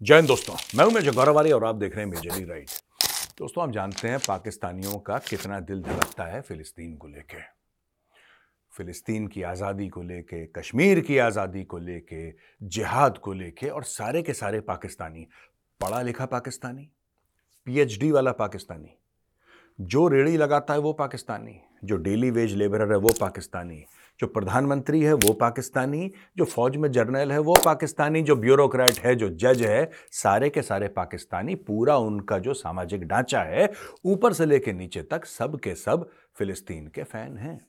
जय हिंद दोस्तों, मैं हूँ मेजर गौरवारी और आप देख रहे हैं मेजरली राइट। दोस्तों, आप जानते हैं पाकिस्तानियों का कितना दिल धड़कता है फिलिस्तीन को लेके। फिलिस्तीन की आज़ादी को लेके, कश्मीर की आज़ादी को लेके, जिहाद को लेके और सारे के सारे पाकिस्तानी, पढ़ा लिखा पाकिस्तानी, पीएचडी वाला पाकिस्तानी, जो रेड़ी लगाता है वो पाकिस्तानी, जो डेली वेज लेबरर है वो पाकिस्तानी जो प्रधानमंत्री है, वो पाकिस्तानी, जो फौज में जर्नल है, वो पाकिस्तानी, जो ब्यूरोक्रेट है, जो जज है, सारे के सारे पाकिस्तानी, पूरा उनका जो सामाजिक ढांचा है, ऊपर से लेके नीचे तक सब के सब फिलिस्तीन के फ़ैन हैं।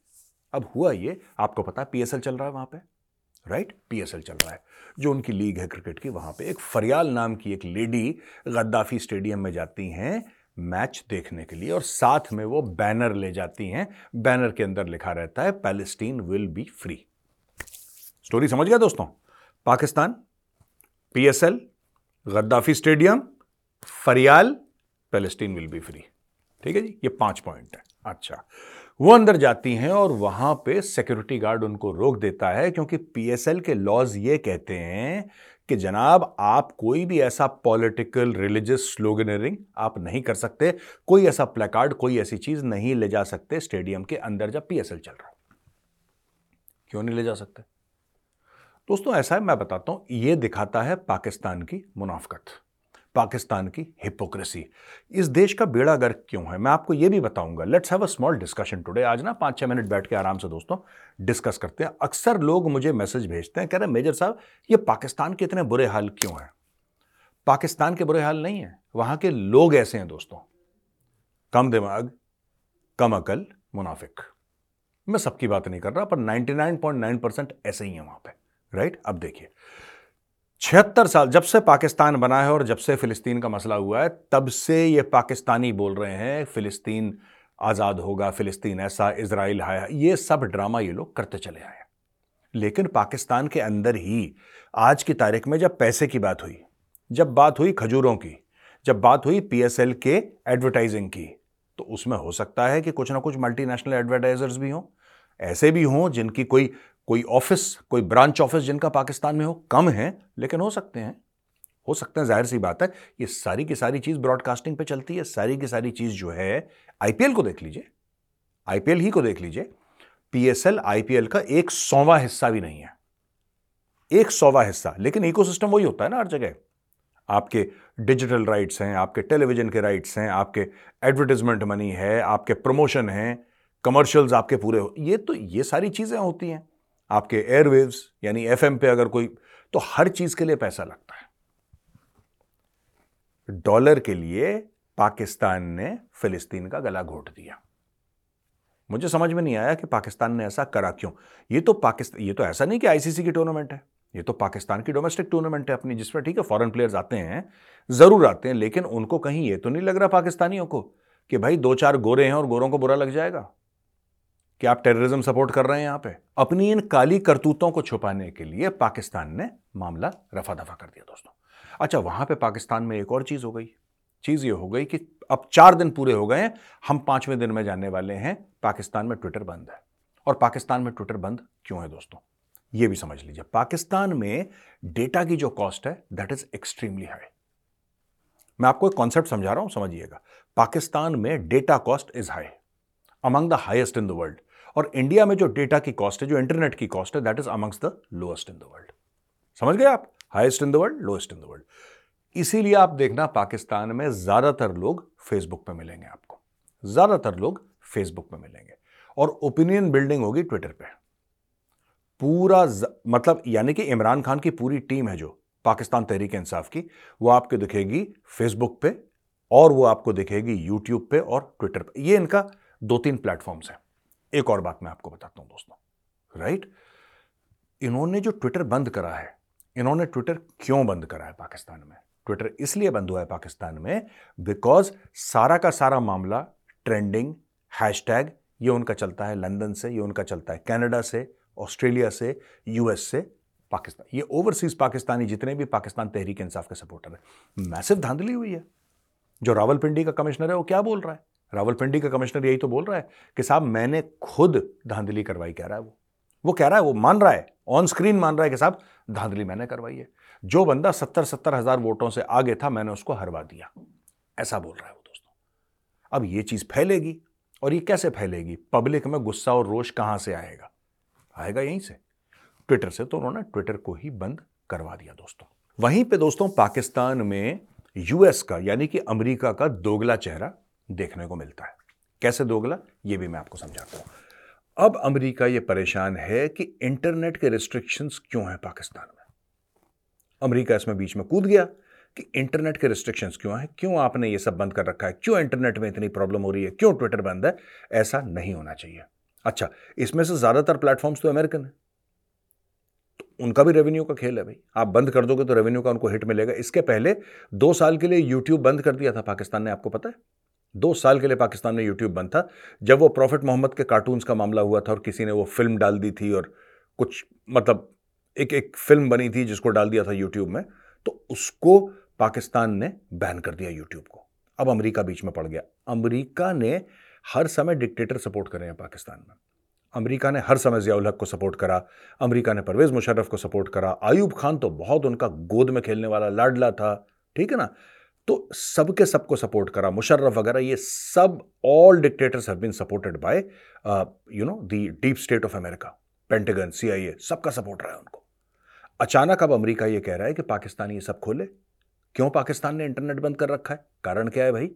अब हुआ ये, आपको पता पीएसएल चल रहा है वहाँ पे, राइट? पीएसएल चल रहा है। जो उनकी लीग है क्रिकेट की, वहाँ पे एक फरियाल नाम की एक लेडी गद्दाफी स्टेडियम में जाती हैं मैच देखने के लिए और साथ में वो बैनर ले जाती हैं। बैनर के अंदर लिखा रहता है, Palestine will be free. Story समझ गया दोस्तों? Pakistan, PSL, Gaddafi stadium, Faryal, Palestine will be free. ठीक है जी? ये पाँच पॉइंट है। अच्छा। वो अंदर जाती हैं और वहाँ पे सिक्योरिटी गार्ड उनको रोक देता है क्योंकि पीएसएल के लॉज ये कहते हैं कि जनाब, आप कोई भी ऐसा पॉलिटिकल, रिलीजियस स्लोगनरिंग आप नहीं कर सकते, कोई ऐसा प्लेकार्ड, कोई ऐसी चीज़ नहीं ले जा सकते स्टेडियम के अंदर जब पीएसएल चल रहा क्यों नहीं ले जा सकते? दोस्तों, ऐसा है, मैं बताता हूँ यह दिखाता है पाकिस्तान की मुनाफकत। पाकिस्तान की हिपोक्रेसी इस देश का बेड़ा गर्क क्यों है? मैं आपको यह भी बताऊँगा। Let's have a small discussion today आज ना पाँच छह मिनट बैठ के आराम से दोस्तों डिस्कस करते हैं। अक्सर लोग मुझे मैसेज भेजते हैं, कह रहे मेजर साहब, ये पाकिस्तान के इतने बुरे हाल क्यों हैं? पाकिस्तान के बुरे हाल नहीं है। वहाँ के लोग ऐसे हैं दोस्तों। कम दिमाग, कम अकल, मुनाफिक। मैं सबकी बात नहीं कर रहा, पर 99.9 परसेंट ऐसे ही है वहाँ पे। राइट अब देखिए। छिहत्तर साल जब से पाकिस्तान बना है और जब से फिलिस्तीन का मसला हुआ है, तब से ये पाकिस्तानी बोल रहे हैं, फिलिस्तीन आज़ाद होगा, फिलिस्तीन ऐसा इसराइल है ये सब ड्रामा ये लोग करते चले आए लेकिन पाकिस्तान के अंदर ही आज की तारीख में जब पैसे की बात हुई, जब बात हुई खजूरों की, जब बात हुई पीएसएल के एडवर्टाइजिंग की तो उसमें हो सकता है कि कुछ ना कुछ मल्टीनेशनल एडवर्टाइजर्स भी हों, ऐसे भी हों जिनकी कोई कोई ऑफ़िस, कोई ब्रांच ऑफ़िस जिनका पाकिस्तान में हो, कम है, लेकिन हो सकते हैं। हो सकते हैं, ज़ाहिर सी बात है, ये सारी की सारी चीज़ ब्रॉडकास्टिंग पे चलती है, सारी की सारी चीज़ जो है, आईपीएल को देख लीजिए, आईपीएल ही को देख लीजिए, पीएसएल, आईपीएल का एक सौवा हिस्सा भी नहीं है। एक सौवा हिस्सा, लेकिन इकोसिस्टम वही होता है ना हर जगह। आपके डिजिटल राइट्स हैं, आपके टेलीविज़न के राइट्स हैं, आपके एडवर्टीजमेंट मनी है, आपके प्रमोशन हैं कमर्शियल्स आपके पूरे हो, ये तो ये सारी चीज़ें होती हैं। आपके एयरवेव्स यानी एफएम पे अगर कोई तो हर चीज़ के लिए पैसा लगता है। डॉलर के लिए पाकिस्तान ने फिलिस्तीन का गला घोट दिया। मुझे समझ में नहीं आया कि पाकिस्तान ने ऐसा करा क्यों। ये तो पाकिस्तान ये तो ऐसा नहीं कि आईसीसी की टूर्नामेंट है। ये तो पाकिस्तान की डोमेस्टिक टूर्नामेंट है अपनी, जिसमें ठीक है फॉरेन प्लेयर्स आते हैं, ज़रूर आते हैं, लेकिन उनको कहीं ये तो नहीं लग रहा पाकिस्तानियों को कि भाई दो चार गोरे हैं और गोरों को बुरा लग जाएगा। कि आप टेररिज्म सपोर्ट कर रहे हैं यहाँ पे। अपनी इन काली करतूतों को छुपाने के लिए पाकिस्तान ने मामला रफा दफ़ा कर दिया दोस्तों। अच्छा वहाँ पे पाकिस्तान में एक और चीज़ हो गई। चीज़ ये हो गई कि अब चार दिन पूरे हो गए हम पाँचवें दिन में जाने वाले हैं, पाकिस्तान में ट्विटर बंद है। और पाकिस्तान में ट्विटर बंद क्यों है दोस्तों? ये भी समझ लीजिए। पाकिस्तान में डेटा की जो कॉस्ट है दैट इज़ एक्सट्रीमली हाई मैं आपको एक कॉन्सेप्ट समझा रहा हूँ, समझिएगा। पाकिस्तान में data cost is high among the highest in the world और इंडिया में जो डेटा की कॉस्ट है जो इंटरनेट की कॉस्ट है that is amongst the lowest in the world समझ गए आप highest in the world lowest in the world इसीलिए आप देखना पाकिस्तान में ज़्यादातर लोग फेसबुक पे मिलेंगे आपको ज़्यादातर लोग फेसबुक पे मिलेंगे और ओपिनियन बिल्डिंग होगी ट्विटर पे पूरा मतलब यानी कि इमरान खान की पूरी टीम है जो पाकिस्तान तहरीक इंसाफ की वो आपको दिखेगी फेसबुक पे और वो आपको दिखेगी यूट्यूब पे और ट्विटर पे ये इनका दो तीन प्लेटफॉर्म्स हैं। एक और बात मैं आपको बताता हूँ दोस्तों राइट इन्होंने जो ट्विटर बंद करा है, इन्होंने ट्विटर क्यों बंद करा है पाकिस्तान में? ट्विटर इसलिए बंद हुआ है पाकिस्तान में बिकॉज़ सारा का सारा मामला ट्रेंडिंग हैशटैग ये उनका चलता है लंदन से, ये उनका चलता है कनाडा से ऑस्ट्रेलिया से यूएस से, पाकिस्तान, ये ओवरसीज पाकिस्तानी जितने भी पाकिस्तान तहरीक इंसाफ के सपोर्टर है मैसिव धांधली हुई है। जो रावलपिंडी का कमिश्नर है, वो क्या बोल रहा है? रावलपिंडी का कमिश्नर यही तो बोल रहा है कि साहब, मैंने खुद धांधली करवाई, कह रहा है वो। वो कह रहा है, वो मान रहा है ऑन स्क्रीन मान रहा है कि साहब, धांधली मैंने करवाई है। जो बंदा सत्तर सत्तर हज़ार वोटों से आगे था, मैंने उसको हरवा दिया। ऐसा बोल रहा है वो दोस्तों। अब ये चीज़ फैलेगी, और ये कैसे फैलेगी? पब्लिक में गुस्सा और रोष कहाँ से आएगा? आएगा यहीं से। ट्विटर से तो उन्होंने ट्विटर को ही बंद करवा दिया दोस्तों। वहीं पे दोस्तों, पाकिस्तान में यूएस का, यानी कि अमेरिका का दोगला चेहरा देखने को मिलता है। कैसे दोगला? ये भी मैं आपको समझाता हूँ। अब अमेरिका ये परेशान है कि इंटरनेट के रिस्ट्रिक्शंस क्यों हैं पाकिस्तान में? अमेरिका इसमें बीच में कूद गया कि इंटरनेट के रिस्ट्रिक्शंस क्यों हैं? क्यों आपने ये सब बंद कर रखा है? क्यों इंटरनेट में इतनी प्रॉब्लम हो रही है? क्यों ट्विटर बंद है? ऐसा नहीं होना चाहिए। अच्छा इसमें से ज़्यादातर प्लेटफॉर्म्स तो अमेरिकन है। तो उनका भी रेवेन्यू का खेल है भाई। आप बंद कर दोगे तो रेवेन्यू का उनको हिट मिलेगा। इसके पहले दो साल के लिए यूट्यूब बंद कर दिया था पाकिस्तान ने, आपको पता है? दो साल के लिए पाकिस्तान में यूट्यूब बंद था। जब वो प्रॉफिट मोहम्मद के कार्टून्स का मामला हुआ था और किसी ने वो फ़िल्म डाल दी थी और कुछ मतलब एक एक फ़िल्म बनी थी जिसको डाल दिया था यूट्यूब में तो उसको पाकिस्तान ने बैन कर दिया यूट्यूब को। अब अमेरिका बीच में पड़ गया। अमेरिका ने हर समय डिक्टेटर सपोर्ट करे हैं पाकिस्तान में। अमेरिका ने हर समय जियाउल हक को सपोर्ट करा। अमेरिका ने परवेज मुशर्रफ को सपोर्ट करा। आयूब खान तो बहुत उनका गोद में खेलने वाला लाडला था। ठीक है ना? तो सबके सबको सपोर्ट करा। मुशर्रफ वगैरह, ये सब all dictators have been supported by you know the deep state of America Pentagon CIA सबका सपोर्ट रहा है उनको। अचानक अब अमेरिका ये कह रहा है कि पाकिस्तान ये सब खोले। क्यों पाकिस्तान ने इंटरनेट बंद कर रखा है? कारण क्या है भाई?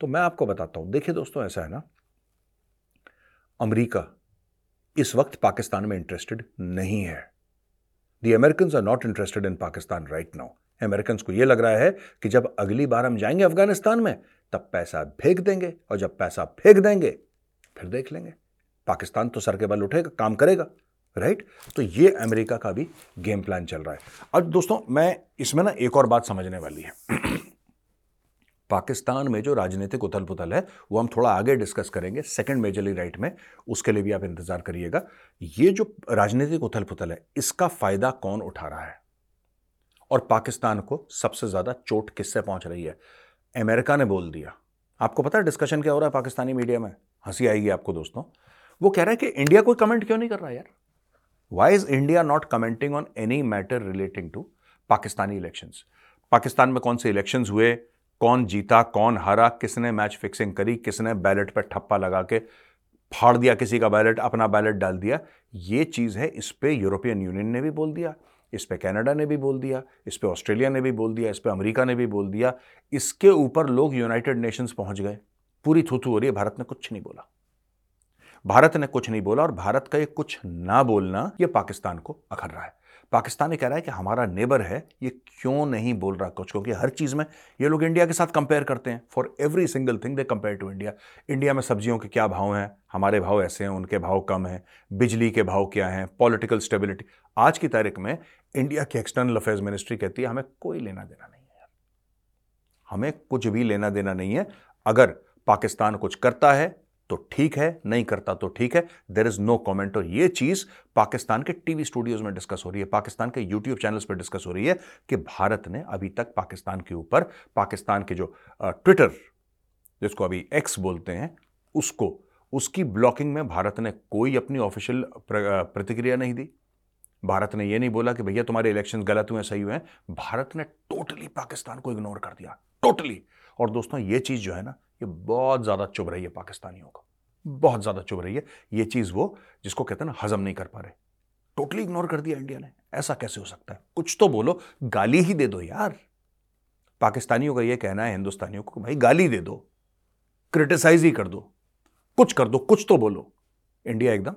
तो मैं आपको बताता हूँ। देखिए दोस्तों, ऐसा है ना, अमेरिका इस वक्त पाकिस्तान में इंटरेस्टेड नहीं है। The American are not interested in Pakistan right now American को यह लग रहा है कि जब अगली बार हम जाएँगे अफ़गानिस्तान में, तब पैसा फेंक देंगे और जब पैसा फेंक देंगे, फिर देख लेंगे। पाकिस्तान तो सर के बल उठेगा, काम करेगा, राइट? तो ये अमेरिका का भी गेम प्लान चल रहा है। अब दोस्तों, मैं, इसमें ना एक और बात समझने वाली है। पाकिस्तान में जो राजनीतिक उथल पुथल है, वो हम थोड़ा आगे डिस्कस करेंगे सेकंड मेजरली राइट में। उसके लिए भी आप इंतज़ार करिएगा। ये जो राजनीतिक उथल पुथल है, इसका फ़ायदा कौन उठा रहा है? और पाकिस्तान को सबसे ज़्यादा चोट किससे पहुँच रही है? अमेरिका ने बोल दिया। आपको पता है डिस्कशन क्या हो रहा है पाकिस्तानी मीडिया में? हँसी आएगी आपको दोस्तों। वो कह रहा है कि इंडिया कोई कमेंट क्यों नहीं कर रहा यार? Why is India not commenting on any matter relating to Pakistani elections Pakistan में कौन से इलेक्शंस हुए? कौन जीता? कौन हारा? किसने मैच फिक्सिंग करी? किसने बैलेट पर ठप्पा लगा के फाड़ दिया किसी का बैलेट अपना बैलेट डाल दिया? ये चीज़ है इस पर यूरोपियन यूनियन ने भी बोल दिया। इस पर कनाडा ने भी बोल दिया, इस पर ऑस्ट्रेलिया ने भी बोल दिया, इस पर अमेरिका ने भी बोल दिया। इसके ऊपर लोग यूनाइटेड नेशंस पहुँच गए। पूरी थूथू हो रही है, भारत ने कुछ नहीं बोला। भारत ने कुछ नहीं बोला और भारत का ये कुछ ना बोलना, ये पाकिस्तान को अखर रहा है। पाकिस्तान ये कह रहा है कि हमारा नेबर है, ये क्यों नहीं बोल रहा कुछ? क्योंकि हर चीज़ में ये लोग इंडिया के साथ कंपेयर करते हैं। For every single thing they compare to India India में सब्जियों के क्या भाव हैं? हमारे भाव ऐसे हैं, उनके भाव कम हैं। बिजली के भाव क्या हैं? पॉलिटिकल स्टेबिलिटी आज की तारीख में इंडिया की एक्सटर्नल अफेयर्स मिनिस्ट्री कहती है, हमें कोई लेना देना नहीं है हमें कुछ भी लेना देना नहीं है। अगर पाकिस्तान कुछ करता है तो ठीक है, नहीं करता तो ठीक है। देर इज़ नो कॉमेंट और ये चीज़ पाकिस्तान के टीवी स्टूडियोज में डिस्कस हो रही है, पाकिस्तान के यूट्यूब चैनल्स पर डिस्कस हो रही है कि भारत ने अभी तक पाकिस्तान के ऊपर, पाकिस्तान के जो ट्विटर जिसको अभी एक्स बोलते हैं, उसको, उसकी ब्लॉकिंग में भारत ने कोई अपनी ऑफिशियल प्रतिक्रिया नहीं दी। भारत ने यह नहीं बोला कि भैया तुम्हारे इलेक्शन गलत हुए सही हुए भारत ने टोटली पाकिस्तान को इग्नोर कर दिया। टोटली और दोस्तों, ये चीज़ जो है ना, ये बहुत ज़्यादा चुभ रही है पाकिस्तानियों को। बहुत ज़्यादा चुभ रही है। ये चीज़ वो, जिसको कहते हैं ना, हजम नहीं कर पा रहे। टोटली इग्नोर कर दिया इंडिया ने। ऐसा कैसे हो सकता है? कुछ तो बोलो, गाली ही दे दो यार। पाकिस्तानियों का ये कहना है, हिंदुस्तानियों को भाई गाली दे दो। क्रिटिसाइज ही कर दो। कुछ कर दो, कुछ तो बोलो। इंडिया एकदम